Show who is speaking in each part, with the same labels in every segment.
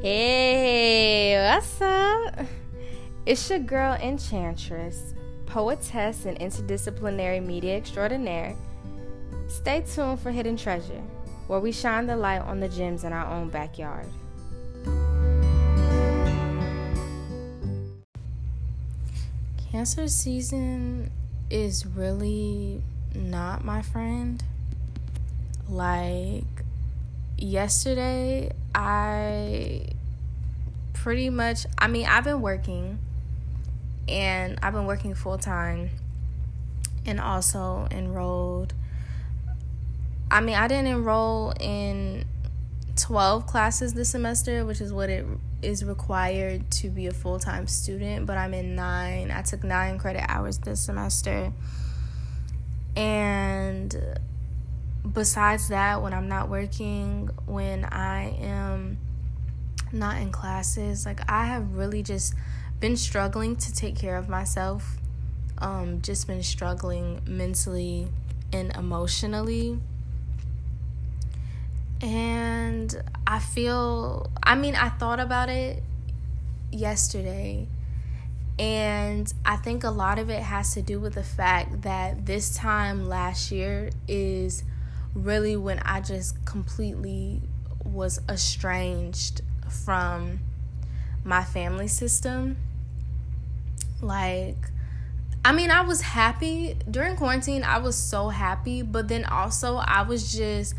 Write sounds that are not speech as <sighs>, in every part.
Speaker 1: Hey, what's up? It's your girl Enchantress, poetess and interdisciplinary media extraordinaire. Stay tuned for Hidden Treasure, where we shine the light on the gems in our own backyard. Cancer season is really not my friend. Like, yesterday, I pretty much, I mean, I've been working and I've been working full time and also enrolled. I mean, I didn't enroll in 12 classes this semester, which is what it is required to be a full time student, but I'm in nine. I took nine credit hours this semester. And besides that, when I'm not working, when I am not in classes, like I have really just been struggling to take care of myself. Um, just been struggling mentally and emotionally. And I feel, I mean, I thought about it yesterday. And I think a lot of it has to do with the fact that this time last year is really when I just completely was estranged from my family system. Like, I mean, I was happy during quarantine, I was so happy, but then also I was just.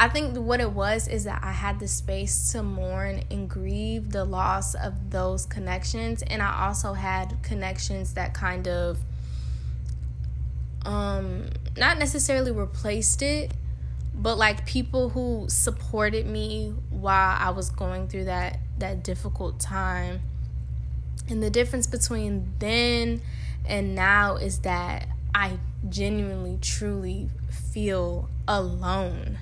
Speaker 1: I think what it was is that I had the space to mourn and grieve the loss of those connections. And I also had connections that kind of um not necessarily replaced it, but like people who supported me while I was going through that that difficult time. And the difference between then and now is that I genuinely truly feel alone.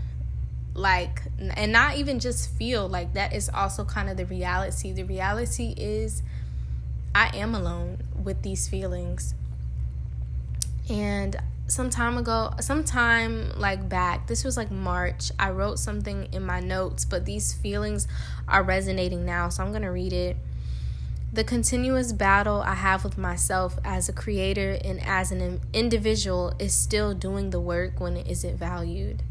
Speaker 1: Like and not even just feel like that is also kind of the reality. The reality is I am alone with these feelings. And some time ago, sometime like back, this was like March, I wrote something in my notes, but these feelings are resonating now, so I'm going to read it. The continuous battle I have with myself as a creator and as an individual is still doing the work when it isn't valued.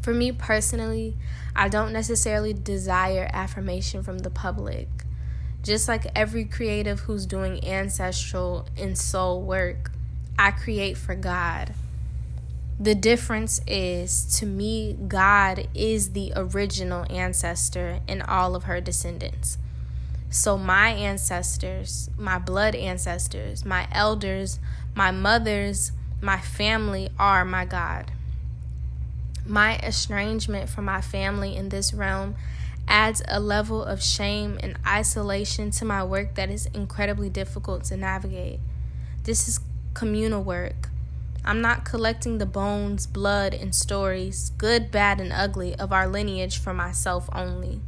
Speaker 1: For me personally, I don't necessarily desire affirmation from the public. Just like every creative who's doing ancestral and soul work, I create for God. The difference is to me, God is the original ancestor in all of her descendants. So, my ancestors, my blood ancestors, my elders, my mothers, my family are my God. My estrangement from my family in this realm adds a level of shame and isolation to my work that is incredibly difficult to navigate. This is communal work. I'm not collecting the bones, blood, and stories, good, bad, and ugly, of our lineage for myself only.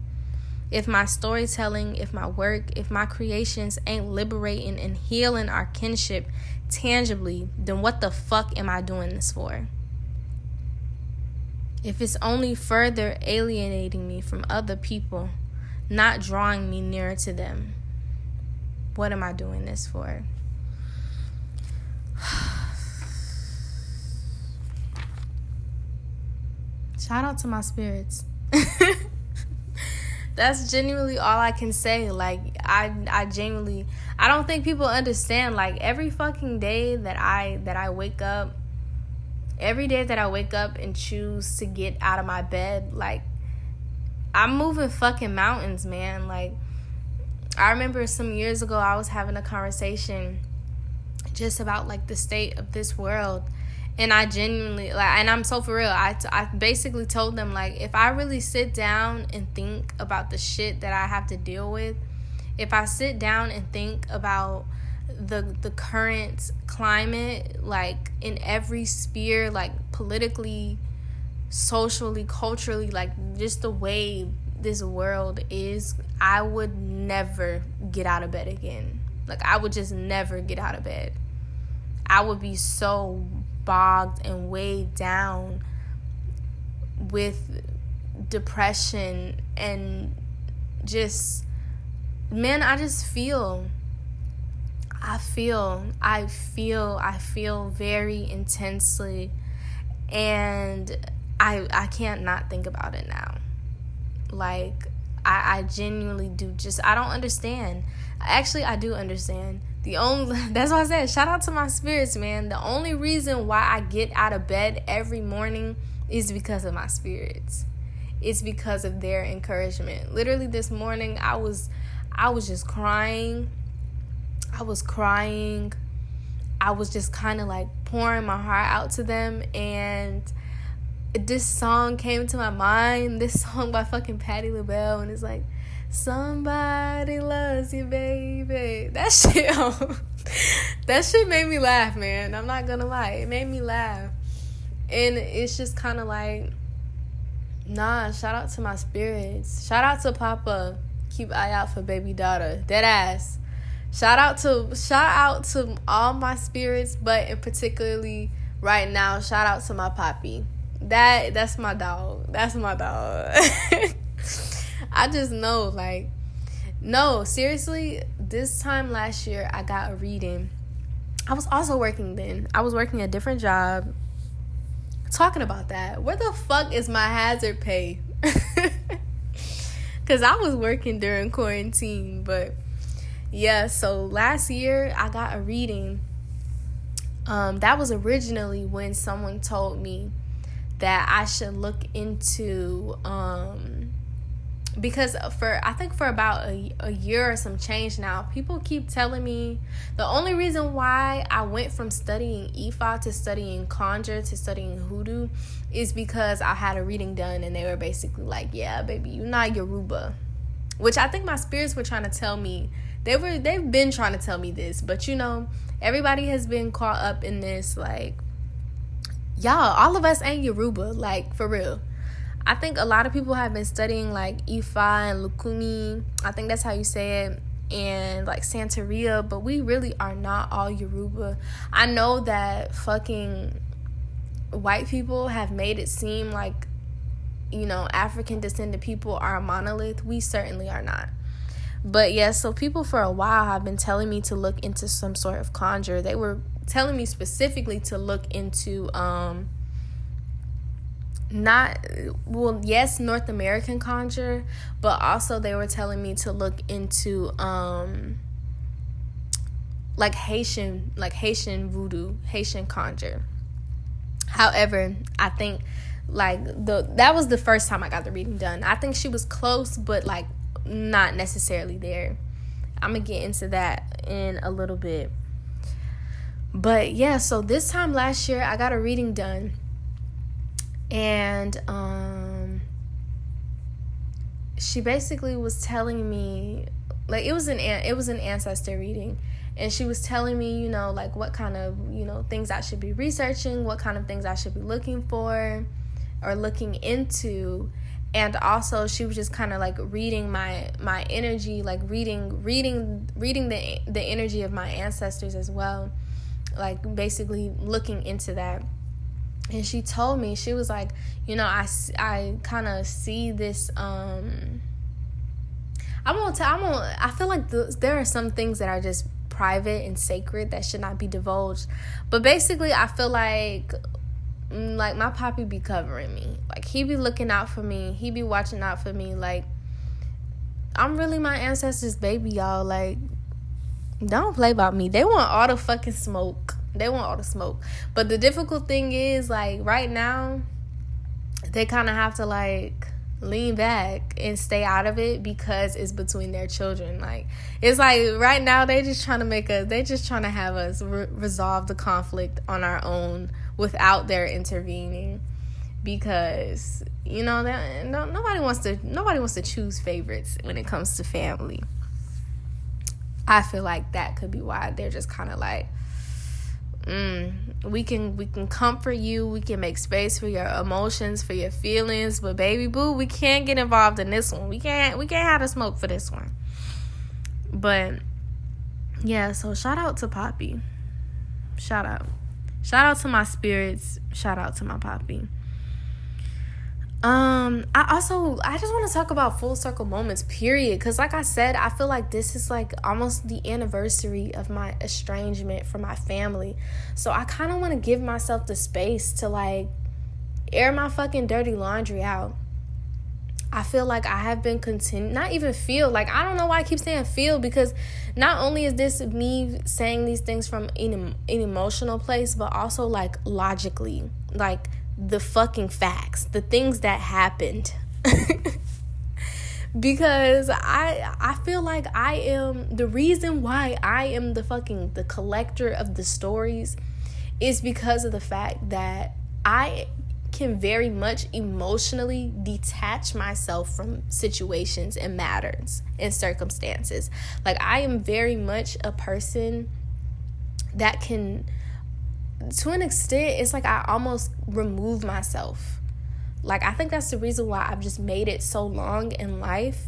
Speaker 1: If my storytelling, if my work, if my creations ain't liberating and healing our kinship tangibly, then what the fuck am I doing this for? If it's only further alienating me from other people, not drawing me nearer to them, what am I doing this for? <sighs> Shout out to my spirits. <laughs> That's genuinely all I can say. Like I I genuinely I don't think people understand like every fucking day that I that I wake up every day that I wake up and choose to get out of my bed like I'm moving fucking mountains, man. Like I remember some years ago I was having a conversation just about like the state of this world. And I genuinely like and I'm so for real. I, I basically told them like if I really sit down and think about the shit that I have to deal with if I sit down and think about the the current climate like in every sphere like politically socially culturally like just the way this world is I would never get out of bed again. Like I would just never get out of bed I would be so bogged and weighed down with depression and just man, I just feel I feel I feel I feel very intensely and I I can't not think about it now. Like I, I genuinely do just I don't understand. Actually I do understand. The only <laughs> that's why I said shout out to my spirits, man. The only reason why I get out of bed every morning is because of my spirits. It's because of their encouragement. Literally this morning I was I was just crying. I was crying. I was just kind of like pouring my heart out to them and this song came to my mind. This song by fucking Patti LaBelle and it's like Somebody loves you, baby. That <laughs> shit, that shit made me laugh, man. I'm not gonna lie, it made me laugh, and it's just kind of like, nah. Shout out to my spirits. Shout out to Papa. Keep eye out for baby daughter. Dead ass. Shout out to shout out to all my spirits, but in particularly right now, shout out to my poppy. That that's my dog. That's my dog. <laughs> I just know, like, no, seriously, this time last year, I got a reading. I was also working then. I was working a different job. Talking about that, where the fuck is my hazard pay? <laughs> Because I was working during quarantine, but yeah, so last year I got a reading. Um, that was originally when someone told me that I should look into um, because for I think for about a, a year or some change now, people keep telling me the only reason why I went from studying Ifa to studying conjure to studying hoodoo is because I had a reading done and they were basically like, "Yeah, baby, you're not Yoruba," which I think my spirits were trying to tell me. They were they've been trying to tell me this, but you know, everybody has been caught up in this like, y'all, all of us ain't Yoruba, like for real I think a lot of people have been studying like Ifa and Lukumi. I think that's how you say it. And like Santeria, but we really are not all Yoruba. I know that fucking white people have made it seem like, you know, African descended people are a monolith. We certainly are not. But yeah, so people for a while have been telling me to look into some sort of conjure. They were telling me specifically to look into um not well yes north american conjure but also they were telling me to look into um like haitian like haitian voodoo haitian conjure. However i think like the that was the first time i got the reading done. I think she was close but like not necessarily there. I'm gonna get into that in a little bit. But yeah so this time last year i got a reading done and um she basically was telling me like it was an it was an ancestor reading. And she was telling me you know like what kind of you know things i should be researching what kind of things i should be looking for or looking into. And also she was just kind of like reading my my energy like reading reading reading the the energy of my ancestors as well. Like basically looking into that and she told me she was like you know i, I kind of see this um i won't tell i won't i feel like the, there are some things that are just private and sacred that should not be divulged. But basically i feel like mm, like my poppy be covering me. Like he be looking out for me. He be watching out for me. Like i'm really my ancestors baby y'all. Like don't play about me. They want all the fucking smoke they want all the smoke. But the difficult thing is like right now they kind of have to like lean back and stay out of it because it's between their children. Like it's like right now they just trying to make us they just trying to have us re- resolve the conflict on our own without their intervening. Because you know that no, nobody wants to nobody wants to choose favorites when it comes to family. I feel like that could be why they're just kind of like mm, we can we can comfort you we can make space for your emotions for your feelings but baby boo we can't get involved in this one. We can't we can't have the smoke for this one. But yeah so shout out to poppy. Shout out. Shout out to my spirits. Shout out to my poppy Um, I also I just want to talk about full circle moments, period. Cause like I said, I feel like this is like almost the anniversary of my estrangement from my family. So I kind of want to give myself the space to like air my fucking dirty laundry out. I feel like I have been continu not even feel like I don't know why I keep saying feel because not only is this me saying these things from an, an emotional place, but also like logically, like the fucking facts, the things that happened. <laughs> because I I feel like I am the reason why I am the fucking the collector of the stories is because of the fact that I can very much emotionally detach myself from situations and matters and circumstances. Like I am very much a person that can to an extent, it's like I almost remove myself. Like, I think that's the reason why I've just made it so long in life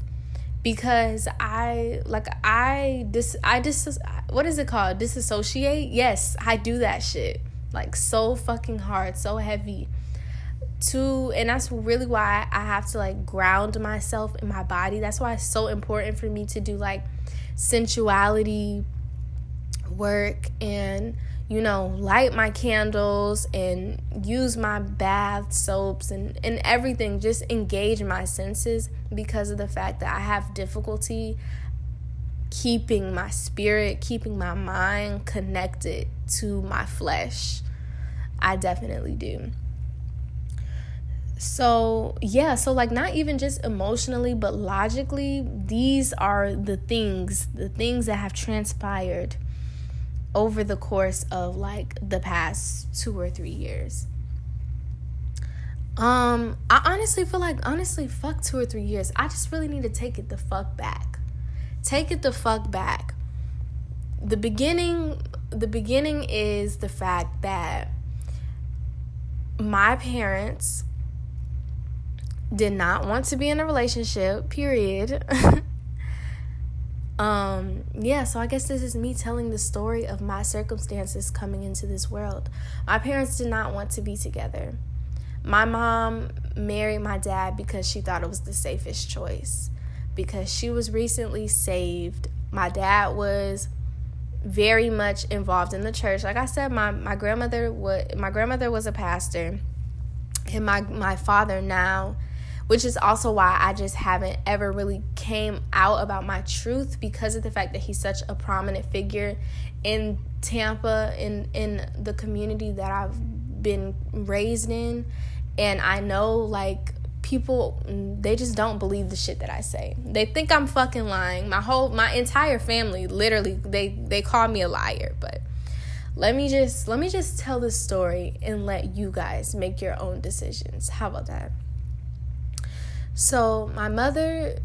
Speaker 1: because I like I dis I dis what is it called? Disassociate? Yes I do that shit. Like so fucking hard so heavy. To and that's really why I have to like ground myself in my body. That's why it's so important for me to do like sensuality work and you know, light my candles and use my bath soaps and, and everything, just engage my senses because of the fact that I have difficulty keeping my spirit, keeping my mind connected to my flesh. I definitely do. So, yeah, so like not even just emotionally, but logically, these are the things, the things that have transpired over the course of like the past two or three years. Um, I honestly feel like honestly, fuck two or three years. I just really need to take it the fuck back. Take it the fuck back. The beginning the beginning is the fact that my parents did not want to be in a relationship, period. <laughs> um yeah so i guess this is me telling the story of my circumstances coming into this world. My parents did not want to be together. My mom married my dad because she thought it was the safest choice because she was recently saved. My dad was very much involved in the church. Like i said my my grandmother was my grandmother was a pastor and my my father now which is also why I just haven't ever really came out about my truth because of the fact that he's such a prominent figure in Tampa in in the community that I've been raised in and I know like people they just don't believe the shit that I say. They think I'm fucking lying. My whole my entire family literally they they call me a liar, but let me just let me just tell this story and let you guys make your own decisions. How about that? So my mother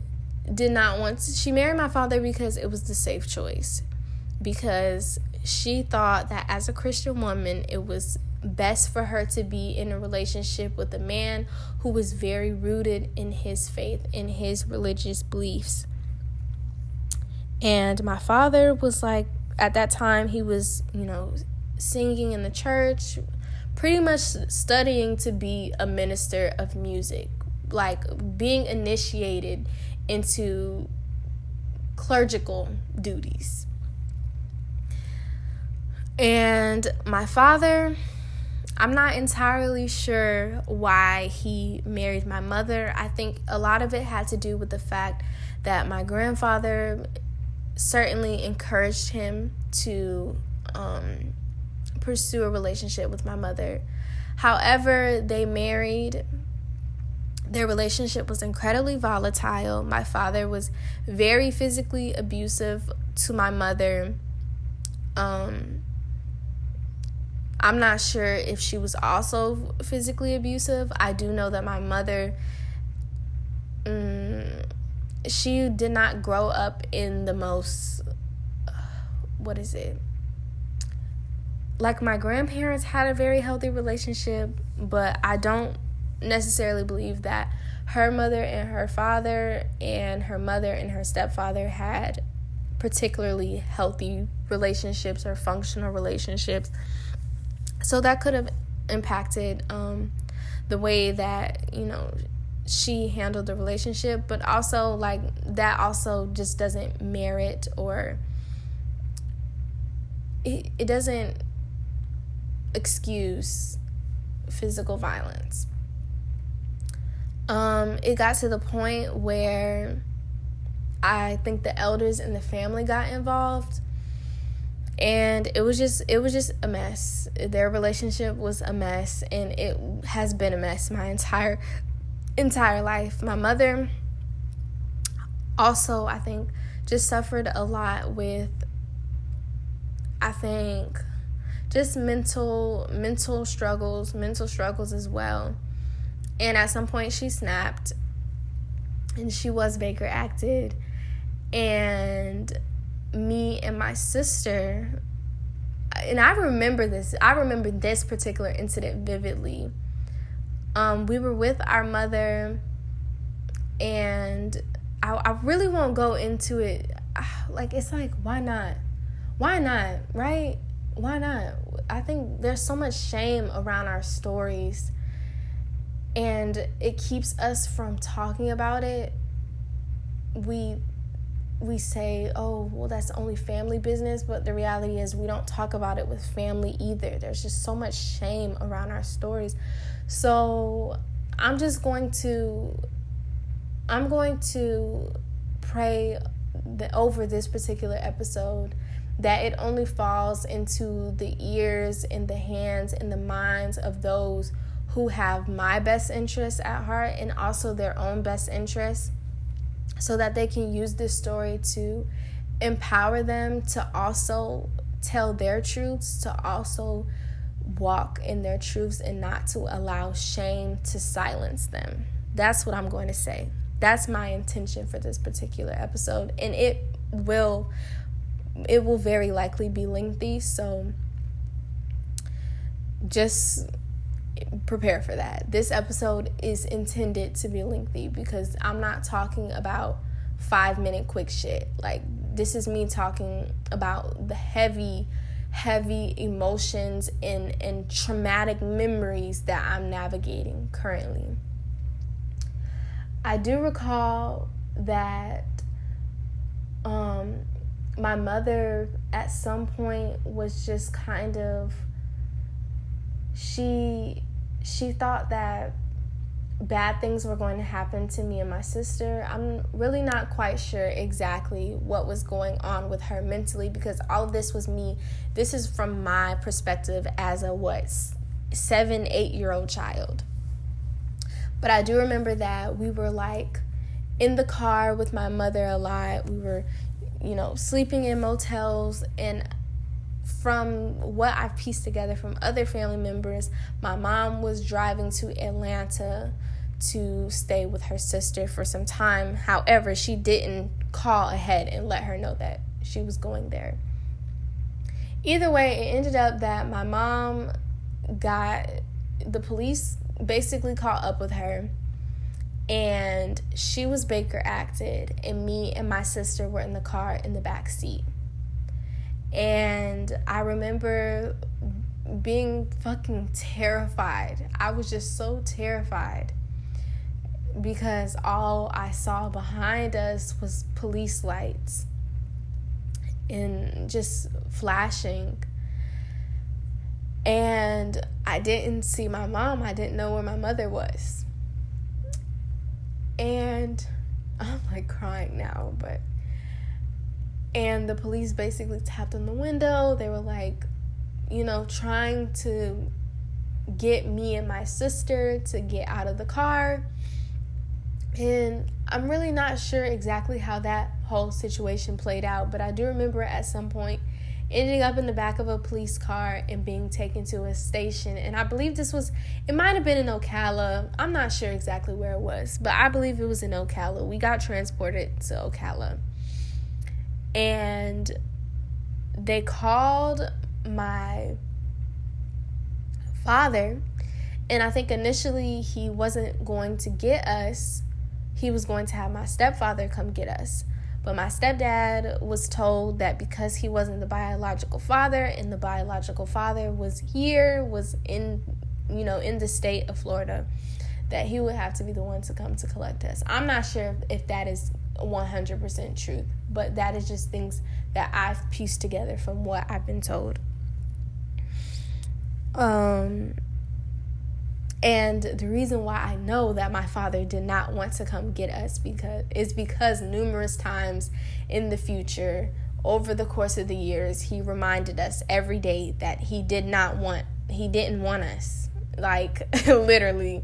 Speaker 1: did not want to, she married my father because it was the safe choice. Because she thought that as a Christian woman, it was best for her to be in a relationship with a man who was very rooted in his faith, in his religious beliefs. And my father was like, at that time, he was, you know, singing in the church, pretty much studying to be a minister of music like being initiated into clerical duties. And my father, I'm not entirely sure why he married my mother. I think a lot of it had to do with the fact that my grandfather certainly encouraged him to um, pursue a relationship with my mother. However, they married their relationship was incredibly volatile. My father was very physically abusive to my mother. Um, I'm not sure if she was also physically abusive. I do know that my mother, um, she did not grow up in the most, what is it? Like my grandparents had a very healthy relationship, but I don't necessarily believe that her mother and her father and her mother and her stepfather had particularly healthy relationships or functional relationships. So that could have impacted um, the way that, you know, she handled the relationship, but also like that also just doesn't merit or it, it doesn't excuse physical violence. Um, it got to the point where I think the elders in the family got involved. And it was just it was just a mess. Their relationship was a mess and it has been a mess my entire entire life. My mother also i think just suffered a lot with i think just mental mental struggles mental struggles as well and at some point she snapped and she was baker acted and me and my sister and I remember this. I remember this particular incident vividly. Um, we were with our mother, and I, I really won't go into it. <sighs> Like, it's like, why not? Why not? Right? Why not? I think there's so much shame around our stories, and it keeps us from talking about it. We we say, oh, well, that's only family business, but the reality is we don't talk about it with family either. There's just so much shame around our stories. So I'm just going to, I'm going to pray the, over this particular episode that it only falls into the ears and the hands and the minds of those who have my best interests at heart and also their own best interests so that they can use this story to empower them to also tell their truths, to also walk in their truths and not to allow shame to silence them. That's what I'm going to say. That's my intention for this particular episode and it will it will very likely be lengthy, so just prepare for that. This episode is intended to be lengthy because I'm not talking about five minute quick shit. Like, this is me talking about the heavy, heavy emotions and, and traumatic memories that I'm navigating currently. I do recall that um, my mother at some point was just kind of she she thought that bad things were going to happen to me and my sister. I'm really not quite sure exactly what was going on with her mentally because all of this was me. This is from my perspective as a what seven, eight year old child. But I do remember that we were like in the car with my mother a lot. We were, you know, sleeping in motels and from what I've pieced together from other family members, my mom was driving to Atlanta to stay with her sister for some time. However, she didn't call ahead and let her know that she was going there. Either way, it ended up that my mom got the police basically caught up with her and she was Baker acted and me and my sister were in the car in the back seat. And I remember being fucking terrified. I was just so terrified because all I saw behind us was police lights and just flashing. And I didn't see my mom, I didn't know where my mother was. And <laughs> I'm like crying now, but and the police basically tapped on the window. They were like, you know, trying to get me and my sister to get out of the car. And I'm really not sure exactly how that whole situation played out, but I do remember at some point ending up in the back of a police car and being taken to a station. And I believe this was, it might have been in Ocala. I'm not sure exactly where it was, but I believe it was in Ocala. We got transported to Ocala and they called my father and i think initially he wasn't going to get us he was going to have my stepfather come get us but my stepdad was told that because he wasn't the biological father and the biological father was here was in you know in the state of florida that he would have to be the one to come to collect us. I'm not sure if, that is 100% truth, but that is just things that I've pieced together from what I've been told. Um and the reason why I know that my father did not want to come get us because is because numerous times in the future over the course of the years he reminded us every day that he did not want he didn't want us like <laughs> literally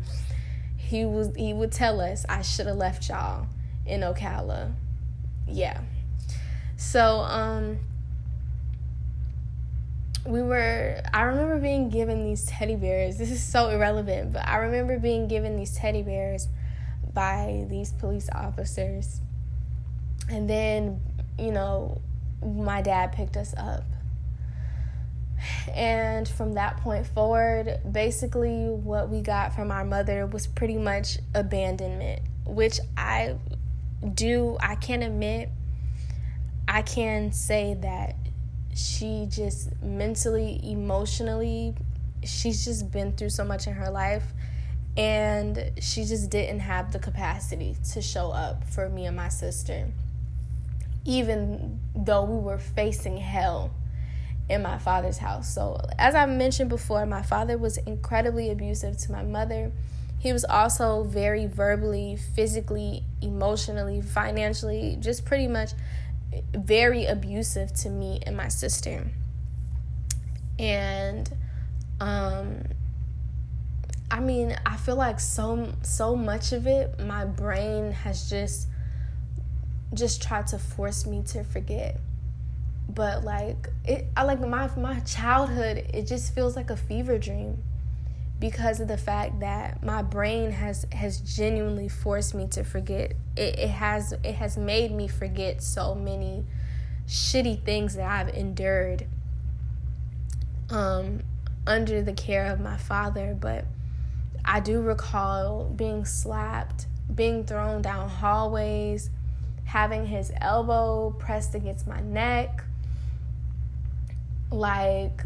Speaker 1: he was he would tell us I should have left y'all in Ocala yeah so um we were I remember being given these teddy bears. This is so irrelevant, but I remember being given these teddy bears by these police officers. And then, you know, my dad picked us up. And from that point forward, basically what we got from our mother was pretty much abandonment, which I do I can admit I can say that she just mentally, emotionally, she's just been through so much in her life and she just didn't have the capacity to show up for me and my sister even though we were facing hell in my father's house. So, as I mentioned before, my father was incredibly abusive to my mother. He was also very verbally, physically, emotionally, financially, just pretty much very abusive to me and my sister. And um I mean, I feel like so so much of it my brain has just just tried to force me to forget. But like it I like my my childhood, it just feels like a fever dream because of the fact that my brain has has genuinely forced me to forget. It, it has it has made me forget so many shitty things that I've endured um under the care of my father. But I do recall being slapped being thrown down hallways having his elbow pressed against my neck like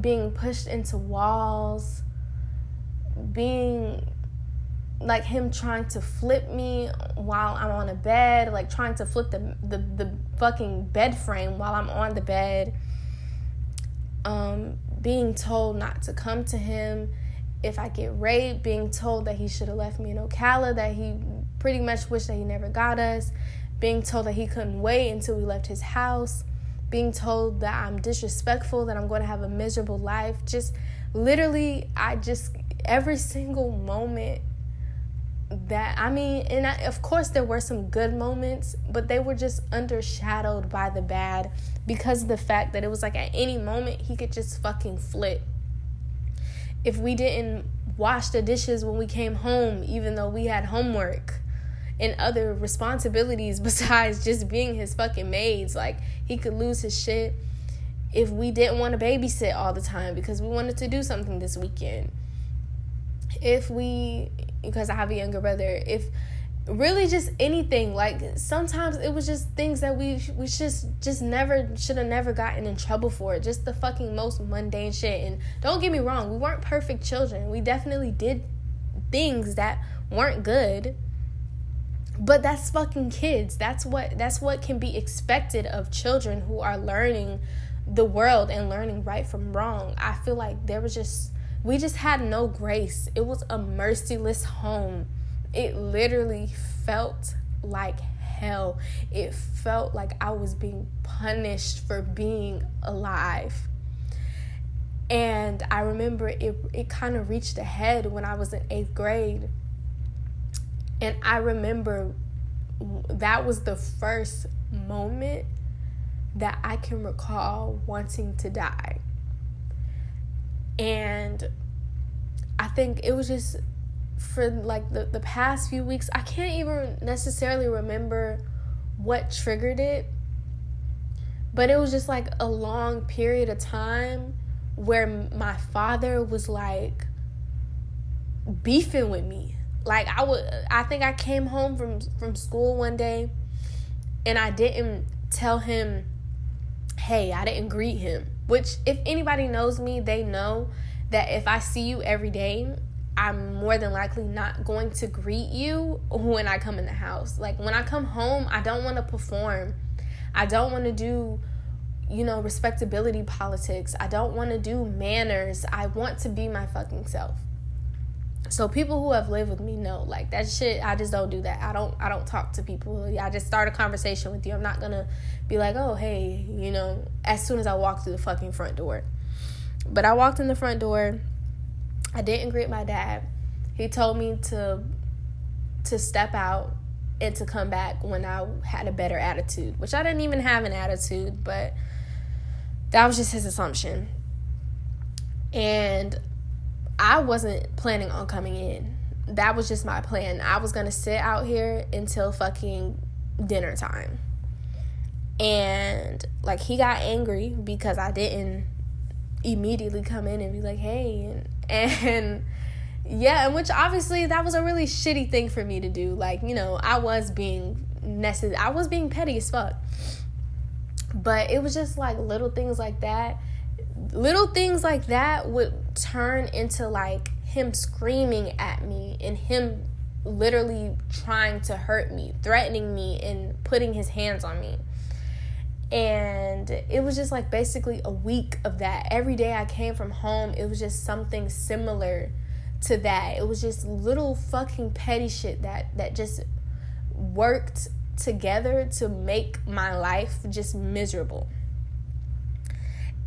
Speaker 1: being pushed into walls, being like him trying to flip me while I'm on a bed, like trying to flip the the, the fucking bed frame while I'm on the bed. Um, being told not to come to him. If I get raped, being told that he should have left me in Ocala, that he pretty much wished that he never got us, being told that he couldn't wait until we left his house being told that I'm disrespectful, that I'm going to have a miserable life. Just literally, I just, every single moment that, I mean, and I, of course, there were some good moments, but they were just undershadowed by the bad because of the fact that it was like at any moment he could just fucking flip. If we didn't wash the dishes when we came home, even though we had homework and other responsibilities <laughs> besides just being his fucking maids. Like he could lose his shit if we didn't want to babysit all the time because we wanted to do something this weekend. If we because I have a younger brother, if really just anything like sometimes it was just things that we we just just never should have never gotten in trouble for just the fucking most mundane shit and don't get me wrong we weren't perfect children we definitely did things that weren't good but that's fucking kids. That's what that's what can be expected of children who are learning the world and learning right from wrong. I feel like there was just we just had no grace. It was a merciless home. It literally felt like hell. It felt like i was being punished for being alive. And i remember it it kind of reached a head when i was in 8th grade and I remember that was the first moment that I can recall wanting to die. And I think it was just for like the, the past few weeks, I can't even necessarily remember what triggered it, but it was just like a long period of time where my father was like beefing with me like I would I think I came home from from school one day and I didn't tell him hey, I didn't greet him. Which if anybody knows me, they know that if I see you every day, I'm more than likely not going to greet you when I come in the house. Like when I come home, I don't want to perform. I don't want to do, you know, respectability politics. I don't want to do manners. I want to be my fucking self. So people who have lived with me know like that shit I just don't do that. I don't I don't talk to people. I just start a conversation with you. I'm not to be like, "Oh, hey," you know, as soon as I walk through the fucking front door. But I walked in the front door. I didn't greet my dad. He told me to to step out and to come back when I had a better attitude, which I didn't even have an attitude, but that was just his assumption. And I wasn't planning on coming in. That was just my plan. I was going to sit out here until fucking dinner time. And like he got angry because I didn't immediately come in and be like, "Hey." And, and yeah, and which obviously that was a really shitty thing for me to do. Like, you know, I was being necessary. I was being petty as fuck. But it was just like little things like that. Little things like that would turn into like him screaming at me and him literally trying to hurt me, threatening me, and putting his hands on me. And it was just like basically a week of that. Every day I came from home, it was just something similar to that. It was just little fucking petty shit that that just worked together to make my life just miserable.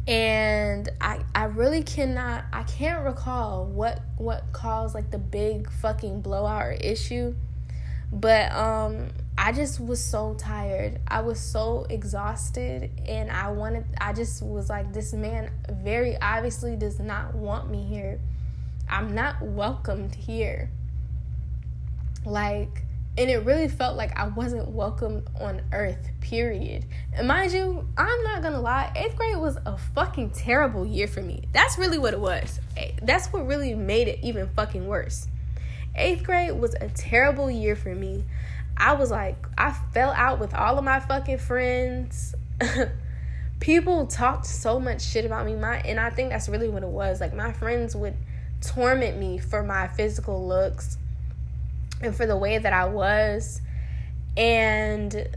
Speaker 1: And I I really cannot I can't recall what what caused like the big fucking blowout or issue. But um I just was so tired. I was so exhausted and I wanted I just was like this man very obviously does not want me here I'm not welcomed here. Like, and it really felt like I wasn't welcome on earth, period. And mind you, I'm not gonna lie, eighth grade was a fucking terrible year for me. That's really what it was. Eh, that's what really made it even fucking worse. Eighth grade was a terrible year for me. I was like, I fell out with all of my fucking friends. <laughs> People talked so much shit about me. My and I think that's really what it was. Like my friends would torment me for my physical looks and for the way that I was and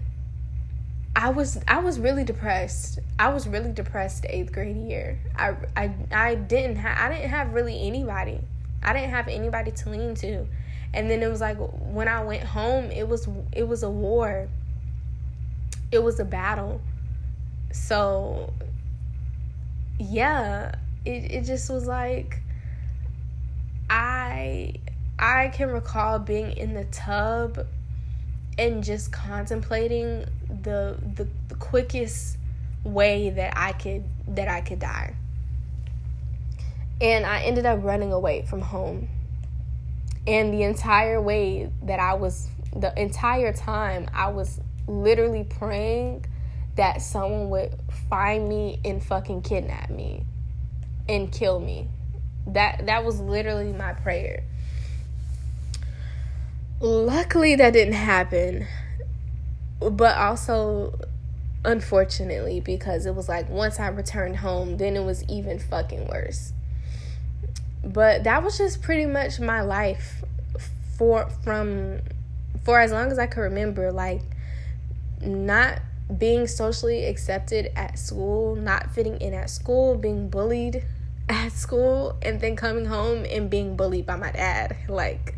Speaker 1: I was I was really depressed. I was really depressed 8th grade year. I I I didn't have I didn't have really anybody. I didn't have anybody to lean to. And then it was like when I went home, it was it was a war. It was a battle. So yeah, it it just was like I I can recall being in the tub and just contemplating the the, the quickest way that I could that I could die. And I ended up running away from home. And the entire way that I was the entire time I was literally praying that someone would find me and fucking kidnap me and kill me that that was literally my prayer. Luckily that didn't happen. But also unfortunately because it was like once I returned home, then it was even fucking worse. But that was just pretty much my life for from for as long as I could remember like not being socially accepted at school, not fitting in at school, being bullied at school and then coming home and being bullied by my dad. Like,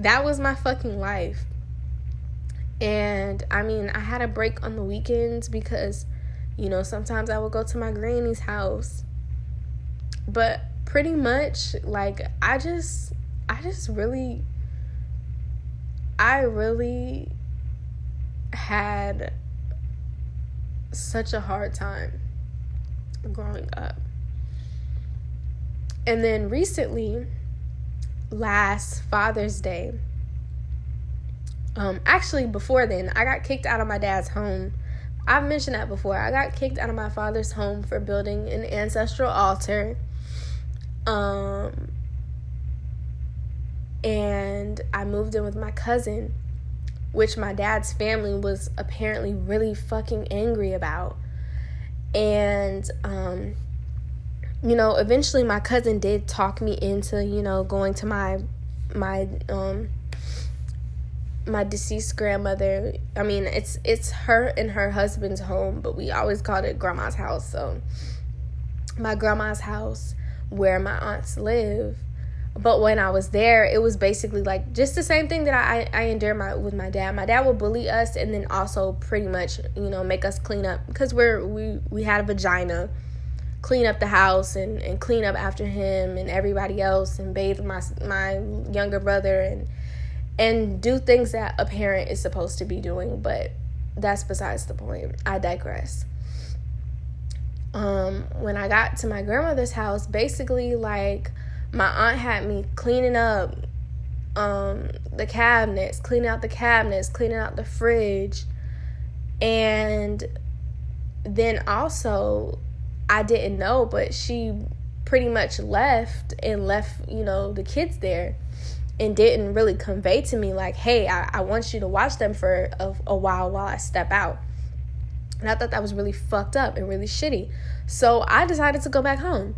Speaker 1: that was my fucking life. And I mean, I had a break on the weekends because, you know, sometimes I would go to my granny's house. But pretty much, like, I just, I just really, I really had such a hard time growing up. And then recently, last Father's Day, um, actually before then, I got kicked out of my dad's home. I've mentioned that before. I got kicked out of my father's home for building an ancestral altar. Um, and I moved in with my cousin, which my dad's family was apparently really fucking angry about. And um, you know, eventually my cousin did talk me into, you know, going to my my um my deceased grandmother. I mean, it's it's her and her husband's home, but we always called it grandma's house. So my grandma's house where my aunts live. But when I was there, it was basically like just the same thing that I I endured my with my dad. My dad would bully us and then also pretty much, you know, make us clean up because we're we we had a vagina clean up the house and, and clean up after him and everybody else and bathe my my younger brother and and do things that a parent is supposed to be doing but that's besides the point. I digress. Um when i got to my grandmother's house basically like my aunt had me cleaning up um the cabinets cleaning out the cabinets cleaning out the fridge. And then also I didn't know, but she pretty much left and left, you know, the kids there and didn't really convey to me, like, hey, I, I want you to watch them for a, a while while I step out. And I thought that was really fucked up and really shitty. So I decided to go back home.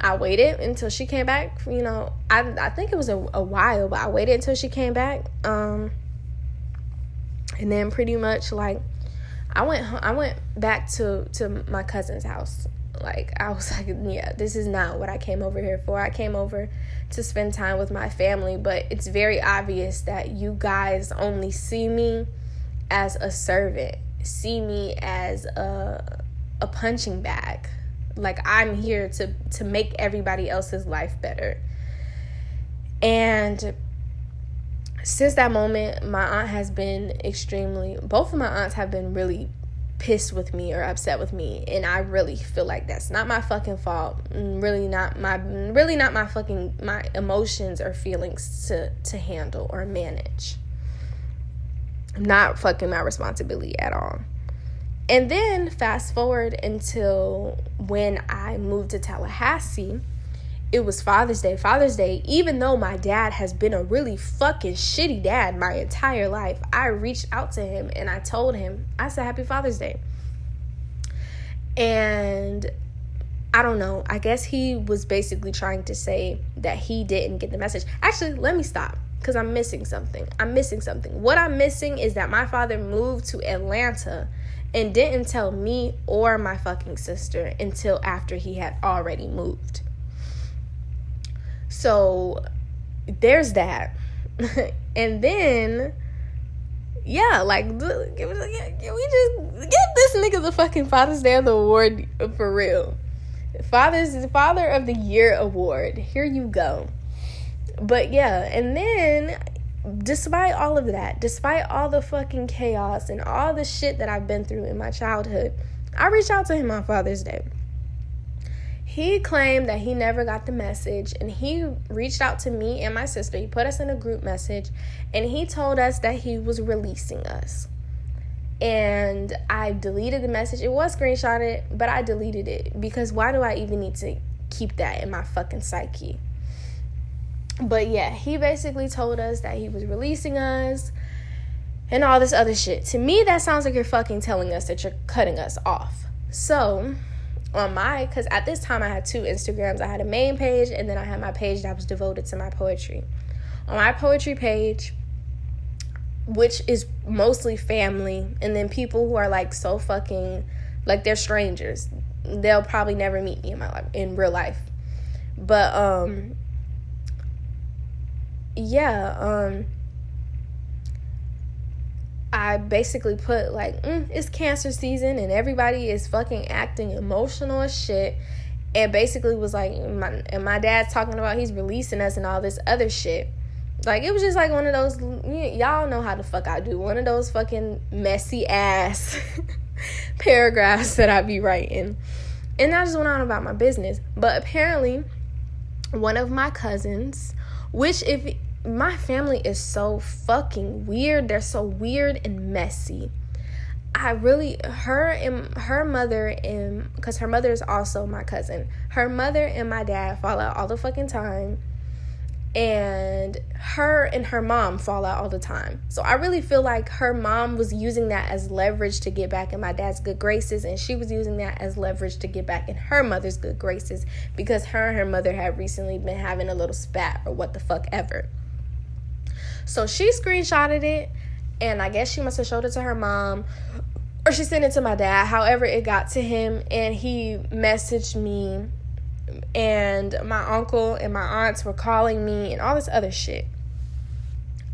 Speaker 1: I waited until she came back. You know, I I think it was a, a while, but I waited until she came back. Um, and then pretty much like I went I went back to to my cousin's house like I was <laughs> like, yeah, this is not what I came over here for. I came over to spend time with my family, but it's very obvious that you guys only see me as a servant, see me as a a punching bag. Like I'm here to to make everybody else's life better. And since that moment, my aunt has been extremely both of my aunts have been really pissed with me or upset with me and I really feel like that's not my fucking fault really not my really not my fucking my emotions or feelings to to handle or manage. Not fucking my responsibility at all. And then fast forward until when I moved to Tallahassee it was Father's Day. Father's Day, even though my dad has been a really fucking shitty dad my entire life, I reached out to him and I told him, I said, Happy Father's Day. And I don't know, I guess he was basically trying to say that he didn't get the message. Actually, let me stop because I'm missing something. I'm missing something. What I'm missing is that my father moved to Atlanta and didn't tell me or my fucking sister until after he had already moved. So there's that. <laughs> and then yeah, like can we just give this nigga the fucking Father's Day of the award for real. Father's Father of the Year award. Here you go. But yeah, and then despite all of that, despite all the fucking chaos and all the shit that I've been through in my childhood, I reached out to him on Father's Day he claimed that he never got the message and he reached out to me and my sister. He put us in a group message and he told us that he was releasing us. And I deleted the message. It was screenshotted, but I deleted it because why do I even need to keep that in my fucking psyche? But yeah, he basically told us that he was releasing us and all this other shit. To me, that sounds like you're fucking telling us that you're cutting us off. So, on my because at this time I had two Instagrams. I had a main page and then I had my page that was devoted to my poetry. On my poetry page, which is mostly family, and then people who are like so fucking like they're strangers. They'll probably never meet me in my life in real life. But um yeah, um I basically put like, mm, it's cancer season and everybody is fucking acting emotional as shit. And basically was like, my, and my dad's talking about he's releasing us and all this other shit. Like it was just like one of those y'all know how the fuck I do. One of those fucking messy ass <laughs> paragraphs that I be writing. And I just went on about my business. But apparently one of my cousins, which if my family is so fucking weird. They're so weird and messy. I really her and her mother and because her mother is also my cousin. Her mother and my dad fall out all the fucking time. and her and her mom fall out all the time. So I really feel like her mom was using that as leverage to get back in my dad's good graces, and she was using that as leverage to get back in her mother's good graces because her and her mother had recently been having a little spat or what the fuck ever. So she screenshotted it, and I guess she must have showed it to her mom or she sent it to my dad. However, it got to him, and he messaged me and my uncle and my aunts were calling me and all this other shit.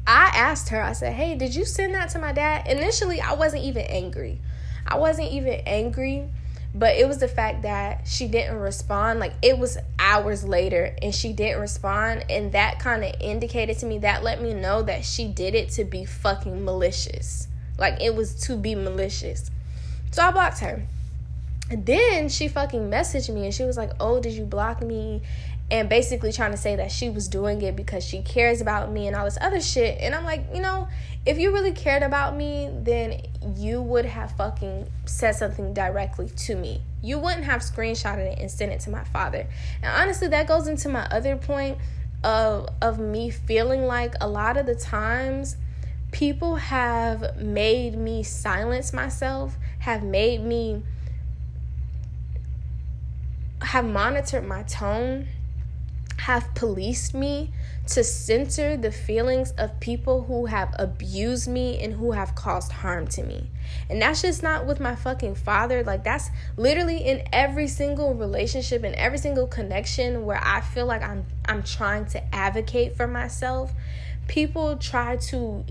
Speaker 1: I asked her, I said, Hey, did you send that to my dad? Initially, I wasn't even angry. I wasn't even angry, but it was the fact that she didn't respond. Like, it was hours later and she didn't respond. And that kind of indicated to me, that let me know that she did it to be fucking malicious. Like, it was to be malicious. So I blocked her. And then she fucking messaged me and she was like, Oh, did you block me? And basically trying to say that she was doing it because she cares about me and all this other shit. And I'm like, you know, if you really cared about me, then you would have fucking said something directly to me. You wouldn't have screenshotted it and sent it to my father. And honestly, that goes into my other point of of me feeling like a lot of the times people have made me silence myself, have made me have monitored my tone, have policed me to censor the feelings of people who have abused me and who have caused harm to me. And that's just not with my fucking father. Like, that's literally in every single relationship and every single connection where I feel like I'm I'm trying to advocate for myself. People try to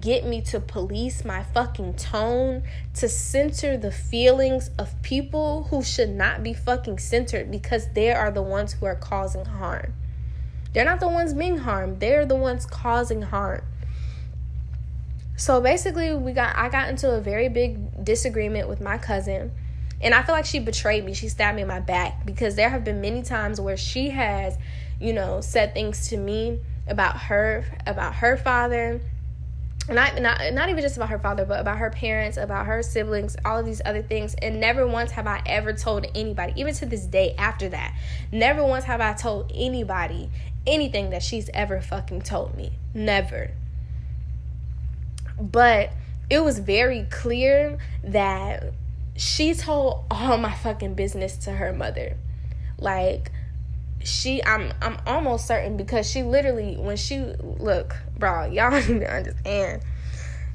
Speaker 1: get me to police my fucking tone, to center the feelings of people who should not be fucking centered because they are the ones who are causing harm. They're not the ones being harmed, they're the ones causing harm. So basically, we got I got into a very big disagreement with my cousin. And I feel like she betrayed me. She stabbed me in my back because there have been many times where she has, you know, said things to me about her, about her father, not, not not even just about her father but about her parents about her siblings all of these other things. And never once have i ever told anybody even to this day after that never once have i told anybody anything that she's ever fucking told me. Never. But it was very clear that she told all my fucking business to her mother. Like she I'm I'm almost certain because she literally when she look, bro, <laughs> y'all don't understand.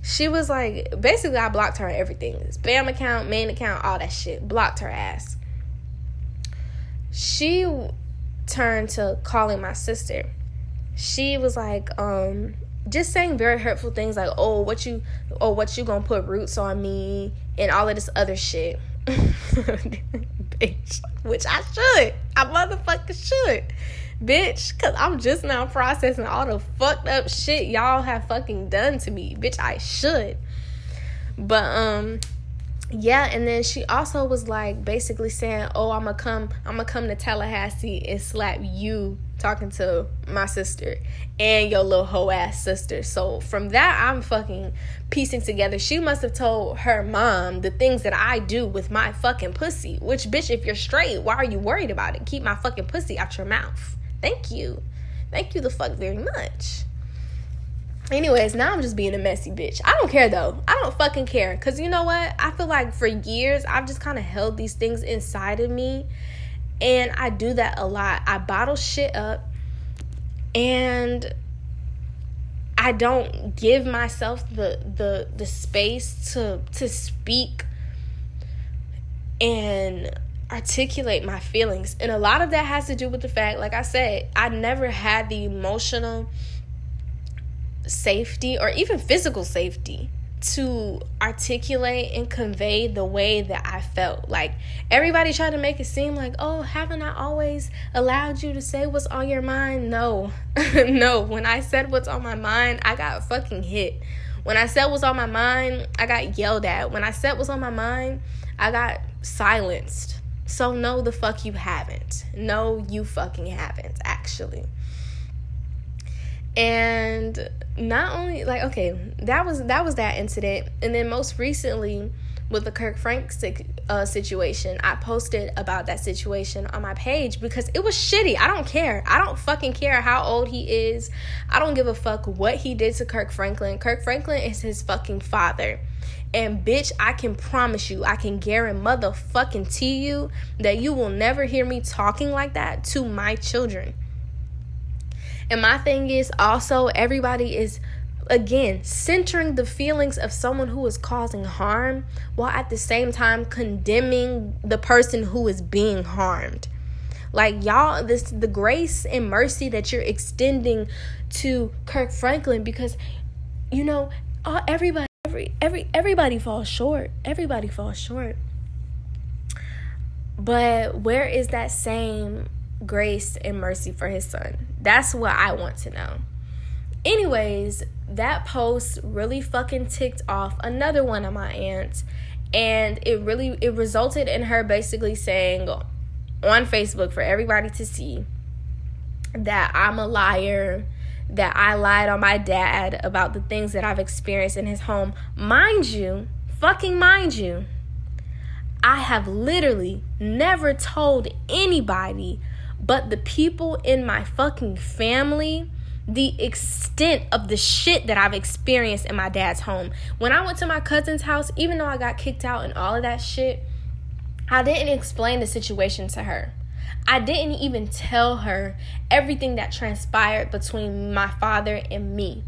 Speaker 1: She was like basically I blocked her on everything. Spam account, main account, all that shit. Blocked her ass. She turned to calling my sister. She was like, um, just saying very hurtful things like, oh, what you oh what you gonna put roots on me and all of this other shit. <laughs> bitch. Which I should. I motherfucking should. Bitch, cause I'm just now processing all the fucked up shit y'all have fucking done to me. Bitch, I should. But um yeah, and then she also was like basically saying, "Oh, I'm gonna come, I'm gonna come to Tallahassee and slap you." Talking to my sister and your little hoe ass sister. So from that, I'm fucking piecing together. She must have told her mom the things that I do with my fucking pussy. Which bitch, if you're straight, why are you worried about it? Keep my fucking pussy out your mouth. Thank you, thank you the fuck very much. Anyways, now I'm just being a messy bitch. I don't care though. I don't fucking care. Cause you know what? I feel like for years I've just kind of held these things inside of me. And I do that a lot. I bottle shit up and I don't give myself the the the space to to speak and articulate my feelings. And a lot of that has to do with the fact, like I said, I never had the emotional safety or even physical safety to articulate and convey the way that I felt. Like everybody tried to make it seem like, oh, haven't I always allowed you to say what's on your mind? No, <laughs> no. When I said what's on my mind, I got fucking hit. When I said what's on my mind, I got yelled at. When I said what's on my mind, I got silenced. So, no, the fuck you haven't. No, you fucking haven't, actually and not only like okay that was that was that incident and then most recently with the Kirk Frank uh, situation. I posted about that situation on my page because it was shitty. I don't care. I don't fucking care how old he is. I don't give a fuck what he did to Kirk Franklin. Kirk Franklin is his fucking father. And bitch, I can promise you, I can guarantee motherfucking to you that you will never hear me talking like that to my children. And my thing is also everybody is again centering the feelings of someone who is causing harm while at the same time condemning the person who is being harmed. Like y'all this the grace and mercy that you're extending to kirk franklin because you know everybody every every everybody falls short. Everybody falls short. But where is that same grace and mercy for his son that's what i want to know anyways that post really fucking ticked off another one of my aunts and it really it resulted in her basically saying on Facebook for everybody to see that I'm a liar, that I lied on my dad about the things that I've experienced in his home. Mind you, fucking mind you, I have literally never told anybody but the people in my fucking family the extent of the shit that I've experienced in my dad's home. When I went to my cousin's house, even though I got kicked out and all of that shit, I didn't explain the situation to her. I didn't even tell her everything that transpired between my father and me.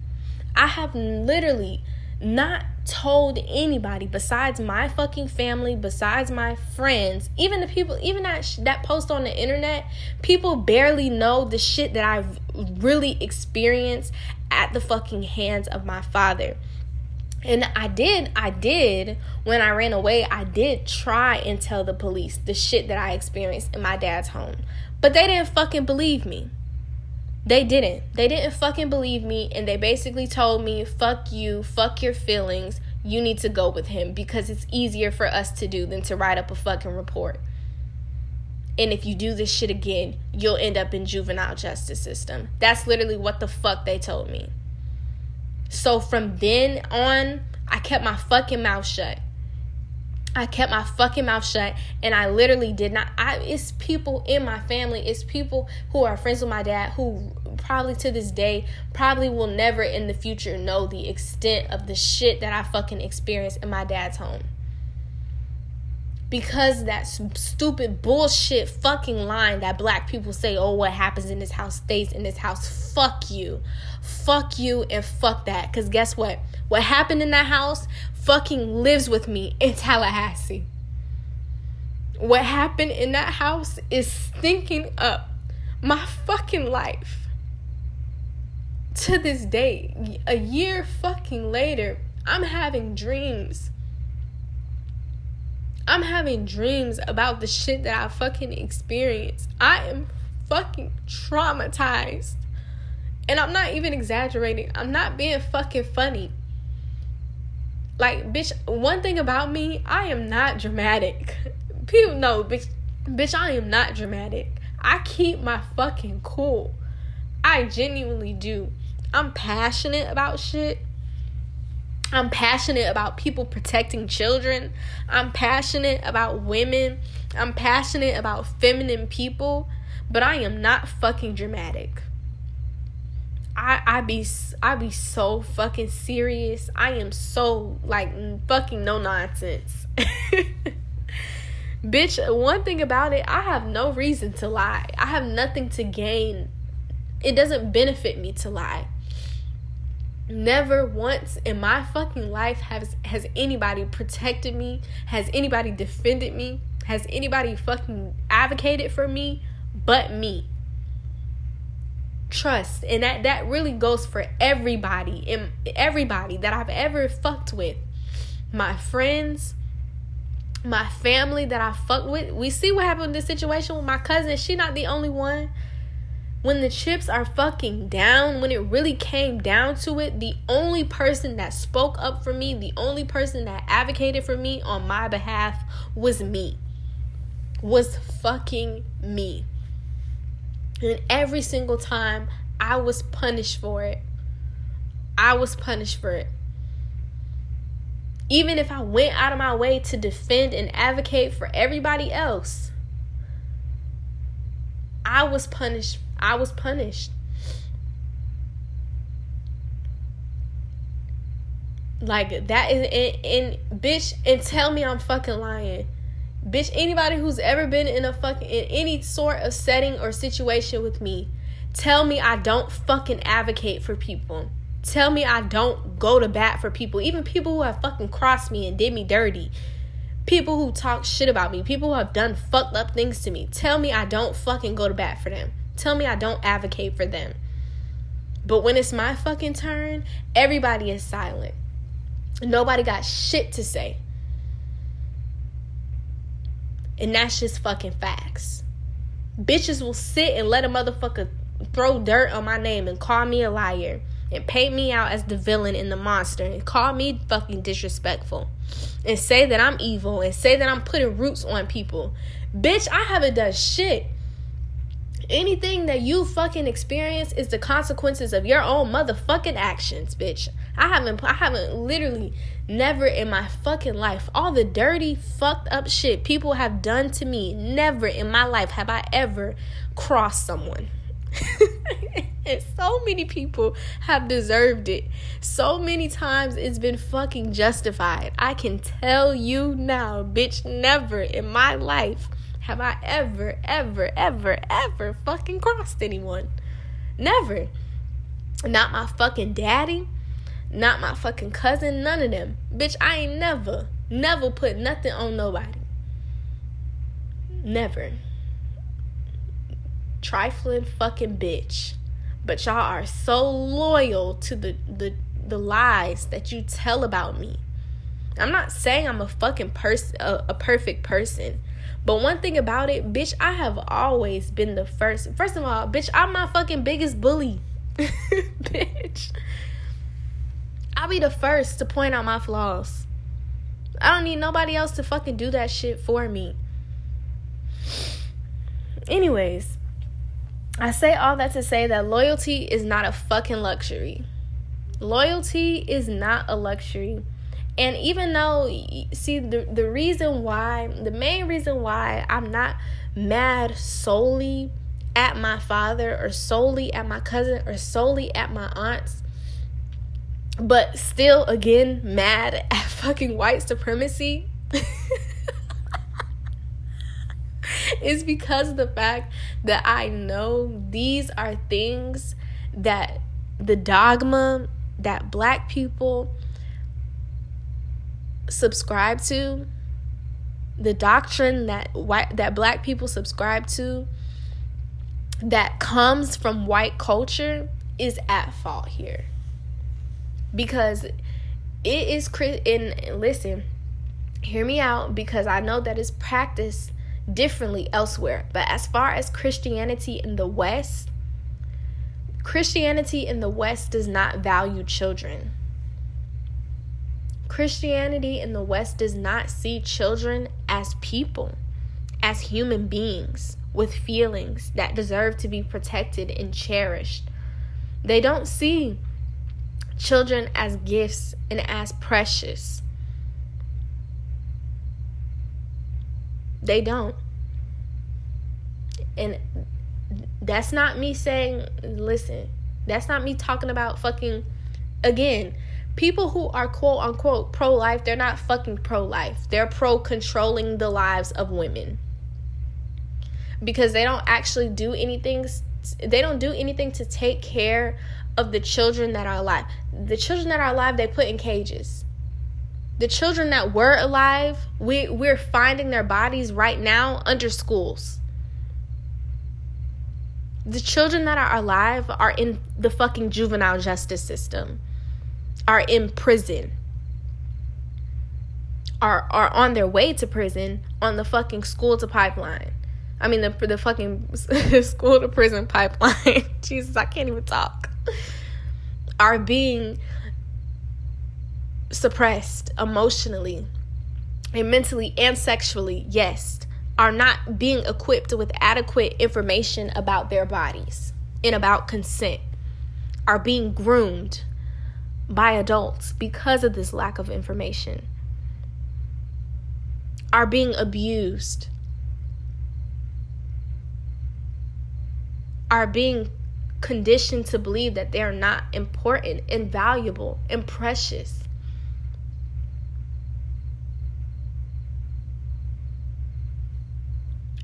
Speaker 1: I have literally not told anybody besides my fucking family, besides my friends, even the people, even that sh- that post on the internet, people barely know the shit that I've really experienced at the fucking hands of my father. And I did, I did, when I ran away, I did try and tell the police the shit that I experienced in my dad's home. But they didn't fucking believe me. They didn't. They didn't fucking believe me. And they basically told me, fuck you, fuck your feelings. You need to go with him because it's easier for us to do than to write up a fucking report. And if you do this shit again, you'll end up in juvenile justice system. That's literally what the fuck they told me. So from then on, I kept my fucking mouth shut. I kept my fucking mouth shut and I literally did not I it's people in my family, it's people who are friends with my dad who probably to this day probably will never in the future know the extent of the shit that I fucking experienced in my dad's home. Because that stupid bullshit fucking line that black people say, oh, what happens in this house stays in this house. Fuck you. Fuck you and fuck that. Because guess what? What happened in that house fucking lives with me in Tallahassee. What happened in that house is stinking up my fucking life. To this day, a year fucking later, I'm having dreams. I'm having dreams about the shit that I fucking experienced. I am fucking traumatized. And I'm not even exaggerating. I'm not being fucking funny. Like, bitch, one thing about me, I am not dramatic. <laughs> People know, bitch, bitch, I am not dramatic. I keep my fucking cool. I genuinely do. I'm passionate about shit. I'm passionate about people protecting children. I'm passionate about women. I'm passionate about feminine people, but I am not fucking dramatic. I I be I be so fucking serious. I am so like fucking no nonsense. <laughs> Bitch, one thing about it, I have no reason to lie. I have nothing to gain. It doesn't benefit me to lie. Never once in my fucking life has has anybody protected me, has anybody defended me, has anybody fucking advocated for me but me trust. And that that really goes for everybody and everybody that I've ever fucked with. My friends my family that I fuck with. We see what happened in this situation with my cousin. She not the only one. When the chips are fucking down when it really came down to it the only person that spoke up for me the only person that advocated for me on my behalf was me. Was fucking me and every single time I was punished for it. I was punished for it. Even if I went out of my way to defend and advocate for everybody else, I was punished. I was punished. Like that is in, in bitch and tell me I'm fucking lying. Bitch, anybody who's ever been in a fucking in any sort of setting or situation with me, tell me I don't fucking advocate for people. Tell me I don't go to bat for people, even people who have fucking crossed me and did me dirty. People who talk shit about me, people who have done fucked up things to me. Tell me I don't fucking go to bat for them. Tell me I don't advocate for them. But when it's my fucking turn, everybody is silent. Nobody got shit to say. And that's just fucking facts. Bitches will sit and let a motherfucker throw dirt on my name and call me a liar and paint me out as the villain and the monster and call me fucking disrespectful and say that I'm evil and say that I'm putting roots on people. Bitch, I haven't done shit. Anything that you fucking experience is the consequences of your own motherfucking actions, bitch. I haven't I haven't literally never in my fucking life all the dirty fucked up shit people have done to me. Never in my life have I ever crossed someone. <laughs> and so many people have deserved it. So many times it's been fucking justified. I can tell you now, bitch, never in my life have I ever, ever, ever, ever fucking crossed anyone. Never. Not my fucking daddy, not my fucking cousin, none of them. Bitch, I ain't never, never put nothing on nobody. Never. Trifling fucking bitch. But y'all are so loyal to the the the lies that you tell about me. I'm not saying I'm a fucking person a, a perfect person. But one thing about it, bitch, I have always been the first. First of all, bitch, I'm my fucking biggest bully. <laughs> bitch. I'll be the first to point out my flaws. I don't need nobody else to fucking do that shit for me. Anyways, I say all that to say that loyalty is not a fucking luxury. Loyalty is not a luxury. And even though, see, the, the reason why, the main reason why I'm not mad solely at my father or solely at my cousin or solely at my aunts, but still, again, mad <laughs> at fucking white supremacy. <laughs> is because of the fact that I know these are things that the dogma that black people subscribe to, the doctrine that white that black people subscribe to that comes from white culture is at fault here. Because it is and listen, hear me out because I know that it's practiced differently elsewhere. But as far as Christianity in the West, Christianity in the West does not value children. Christianity in the West does not see children as people, as human beings with feelings that deserve to be protected and cherished. They don't see children as gifts and as precious. They don't. And that's not me saying, listen, that's not me talking about fucking, again, people who are quote unquote pro life, they're not fucking pro life. They're pro controlling the lives of women. Because they don't actually do anything they don't do anything to take care of the children that are alive. The children that are alive, they put in cages. The children that were alive, we we're finding their bodies right now under schools. The children that are alive are in the fucking juvenile justice system are in prison are are on their way to prison on the fucking school to pipeline. I mean the the fucking <laughs> school to prison pipeline. <laughs> Jesus, I can't even talk. Are being suppressed emotionally and mentally and sexually. Yes, are not being equipped with adequate information about their bodies and about consent. Are being groomed by adults because of this lack of information. are being abused, are being conditioned to believe that they're not important and valuable and precious.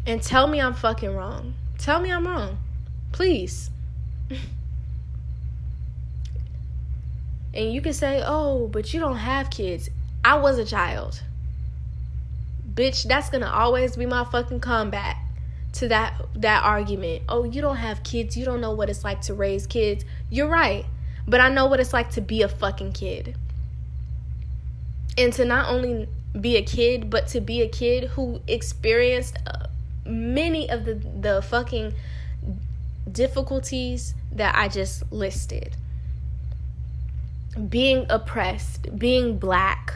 Speaker 1: And tell me I'm fucking wrong. Tell me I'm wrong. Please. <laughs> and you can say, oh, but you don't have kids. I was a child. Bitch, that's gonna always be my fucking comeback to that that argument. Oh, you don't have kids. You don't know what it's like to raise kids. You're right. But I know what it's like to be a fucking kid. And to not only be a kid, but to be a kid who experienced uh, many of the the fucking difficulties that I just listed. Being oppressed, being black,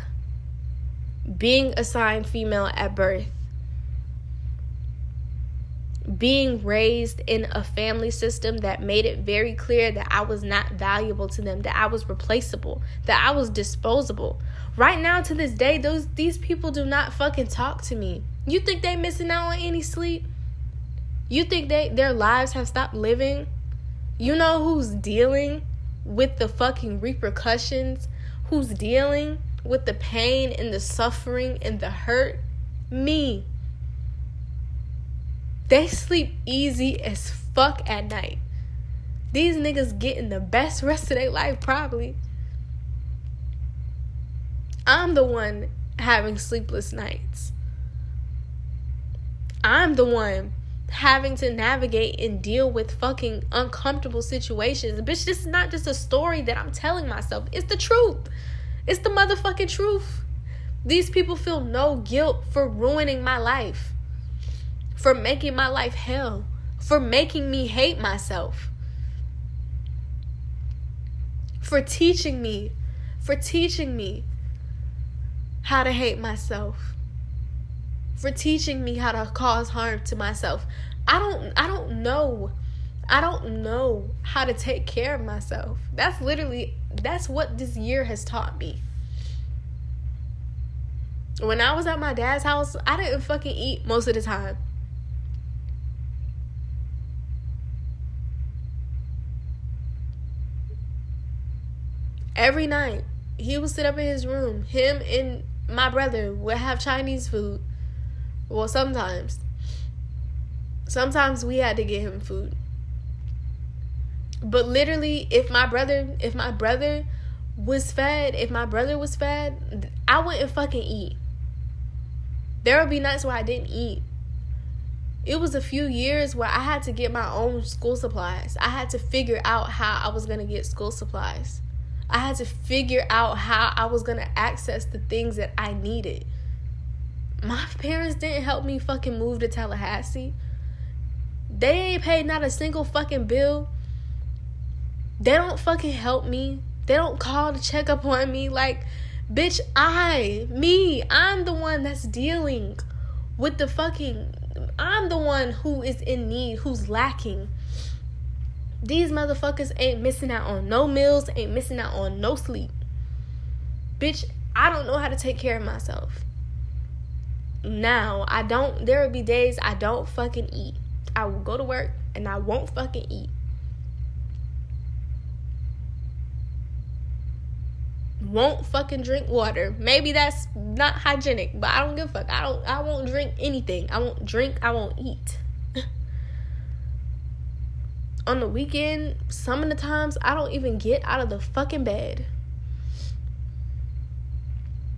Speaker 1: being assigned female at birth, being raised in a family system that made it very clear that I was not valuable to them, that I was replaceable, that I was disposable. Right now to this day, those these people do not fucking talk to me. You think they missing out on any sleep? You think they their lives have stopped living? You know who's dealing with the fucking repercussions? Who's dealing with the pain and the suffering and the hurt? Me. They sleep easy as fuck at night. These niggas getting the best rest of their life, probably. I'm the one having sleepless nights. I'm the one having to navigate and deal with fucking uncomfortable situations. Bitch, this is not just a story that I'm telling myself. It's the truth. It's the motherfucking truth. These people feel no guilt for ruining my life, for making my life hell, for making me hate myself, for teaching me, for teaching me how to hate myself for teaching me how to cause harm to myself. I don't I don't know. I don't know how to take care of myself. That's literally that's what this year has taught me. When I was at my dad's house, I didn't fucking eat most of the time. Every night, he would sit up in his room. Him and my brother would have Chinese food well, sometimes. Sometimes we had to get him food. But literally, if my brother, if my brother was fed, if my brother was fed, I wouldn't fucking eat. There would be nights where I didn't eat. It was a few years where I had to get my own school supplies. I had to figure out how I was going to get school supplies. I had to figure out how I was going to access the things that I needed. My parents didn't help me fucking move to Tallahassee. They ain't paid not a single fucking bill. They don't fucking help me. They don't call to check up on me. Like, bitch, I, me, I'm the one that's dealing with the fucking. I'm the one who is in need, who's lacking. These motherfuckers ain't missing out on no meals, ain't missing out on no sleep. Bitch, I don't know how to take care of myself now I don't there will be days I don't fucking eat. I will go to work and I won't fucking eat. Won't fucking drink water. Maybe that's not hygienic, but I don't give a fuck. I don't I won't drink anything. I won't drink, I won't eat. <laughs> On the weekend, some of the times I don't even get out of the fucking bed.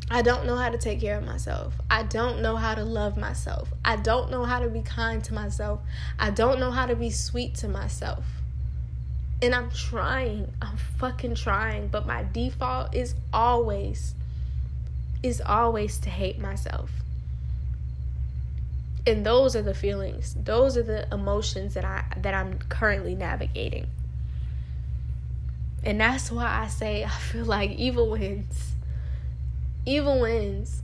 Speaker 1: I don't know how to take care of myself. I don't know how to love myself. I don't know how to be kind to myself. I don't know how to be sweet to myself. And I'm trying. I'm fucking trying, but my default is always is always to hate myself. And those are the feelings. Those are the emotions that I that I'm currently navigating. And that's why I say I feel like evil wins evil wins.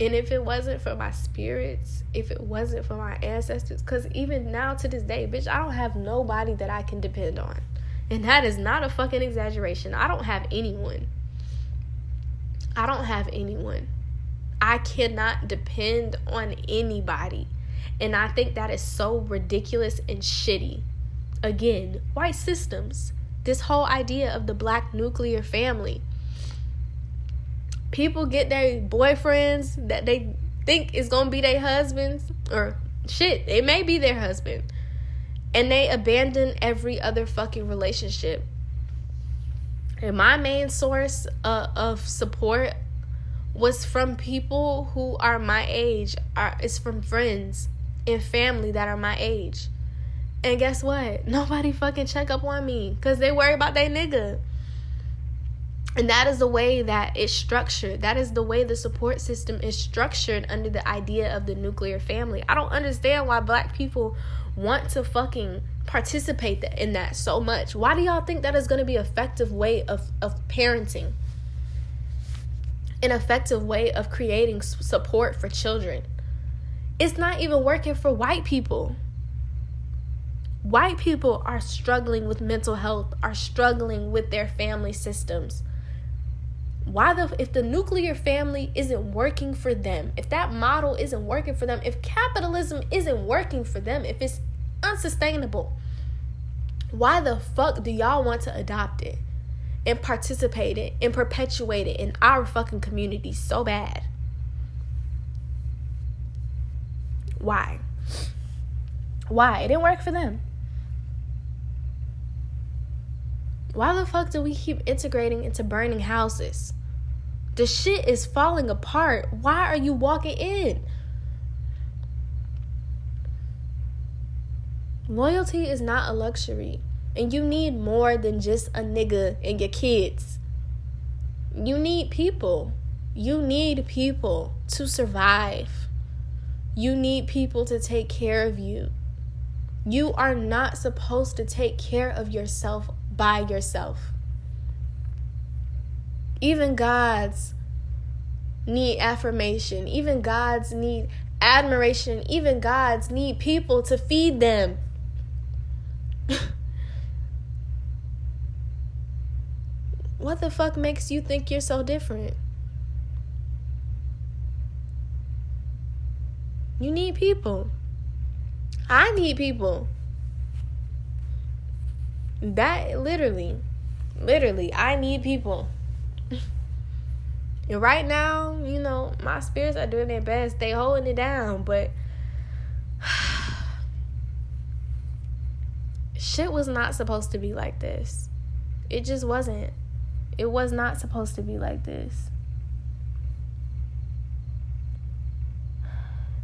Speaker 1: And if it wasn't for my spirits, if it wasn't for my ancestors, because even now to this day, bitch, I don't have nobody that I can depend on. And that is not a fucking exaggeration. I don't have anyone. I don't have anyone. I cannot depend on anybody. And I think that is so ridiculous and shitty. Again, white systems. This whole idea of the black nuclear family. People get their boyfriends that they think is going to be their husbands, or shit, it may be their husband. And they abandon every other fucking relationship. And my main source uh, of support was from people who are my age, are is from friends and family that are my age. And guess what? Nobody fucking check up on me because they worry about their nigga. And that is the way that it's structured. That is the way the support system is structured under the idea of the nuclear family. I don't understand why black people want to fucking participate in that so much. Why do y'all think that is going to be an effective way of of parenting? An effective way of creating support for children. It's not even working for white people. White people are struggling with mental health, are struggling with their family systems. Why the if the nuclear family isn't working for them, if that model isn't working for them, if capitalism isn't working for them, if it's unsustainable, why the fuck do y'all want to adopt it and participate it and perpetuate it in our fucking community so bad? Why? Why? It didn't work for them. Why the fuck do we keep integrating into burning houses? The shit is falling apart. Why are you walking in? Loyalty is not a luxury. And you need more than just a nigga and your kids. You need people. You need people to survive. You need people to take care of you. You are not supposed to take care of yourself by yourself. Even gods need affirmation. Even gods need admiration. Even gods need people to feed them. <laughs> what the fuck makes you think you're so different? You need people. I need people. That literally, literally, I need people. and right now, you know, my spirits are doing their best. They holding it down, but <sighs> shit was not supposed to be like this. It just wasn't. It was not supposed to be like this.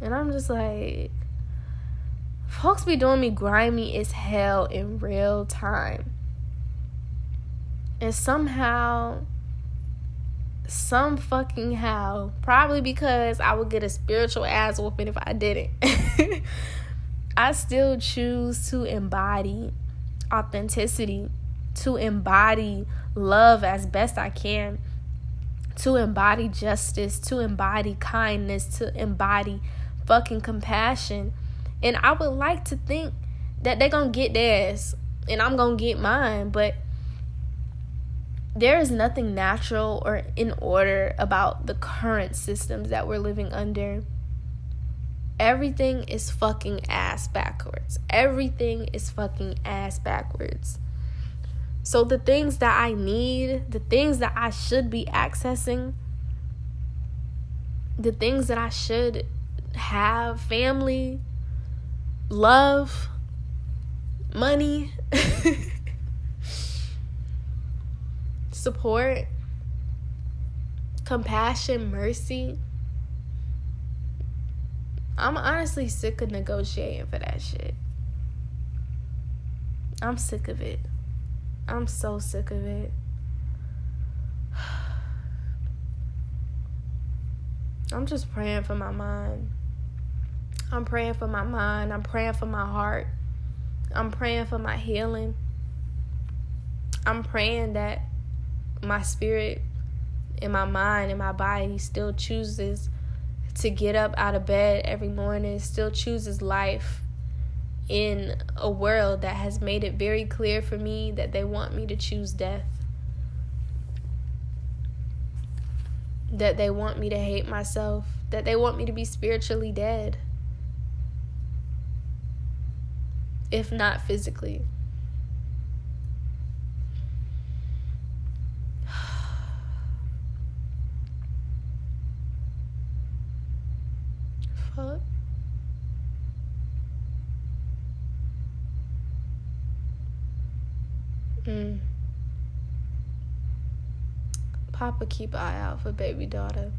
Speaker 1: And I'm just like, folks be doing me grimy as hell in real time. And somehow, some fucking how, probably because I would get a spiritual ass whooping if I didn't. <laughs> I still choose to embody authenticity, to embody love as best I can, to embody justice, to embody kindness, to embody fucking compassion. And I would like to think that they're going to get theirs and I'm going to get mine, but there is nothing natural or in order about the current systems that we're living under. Everything is fucking ass backwards. Everything is fucking ass backwards. So, the things that I need, the things that I should be accessing, the things that I should have family, love, money, <laughs> support, compassion, mercy. I'm honestly sick of negotiating for that shit. I'm sick of it. I'm so sick of it. <sighs> I'm just praying for my mind. I'm praying for my mind. I'm praying for my heart. I'm praying for my healing. I'm praying that my spirit and my mind and my body still chooses to get up out of bed every morning, still chooses life in a world that has made it very clear for me that they want me to choose death. that they want me to hate myself, that they want me to be spiritually dead, if not physically. <sighs> Fuck. Mm. Papa keep eye out for baby daughter.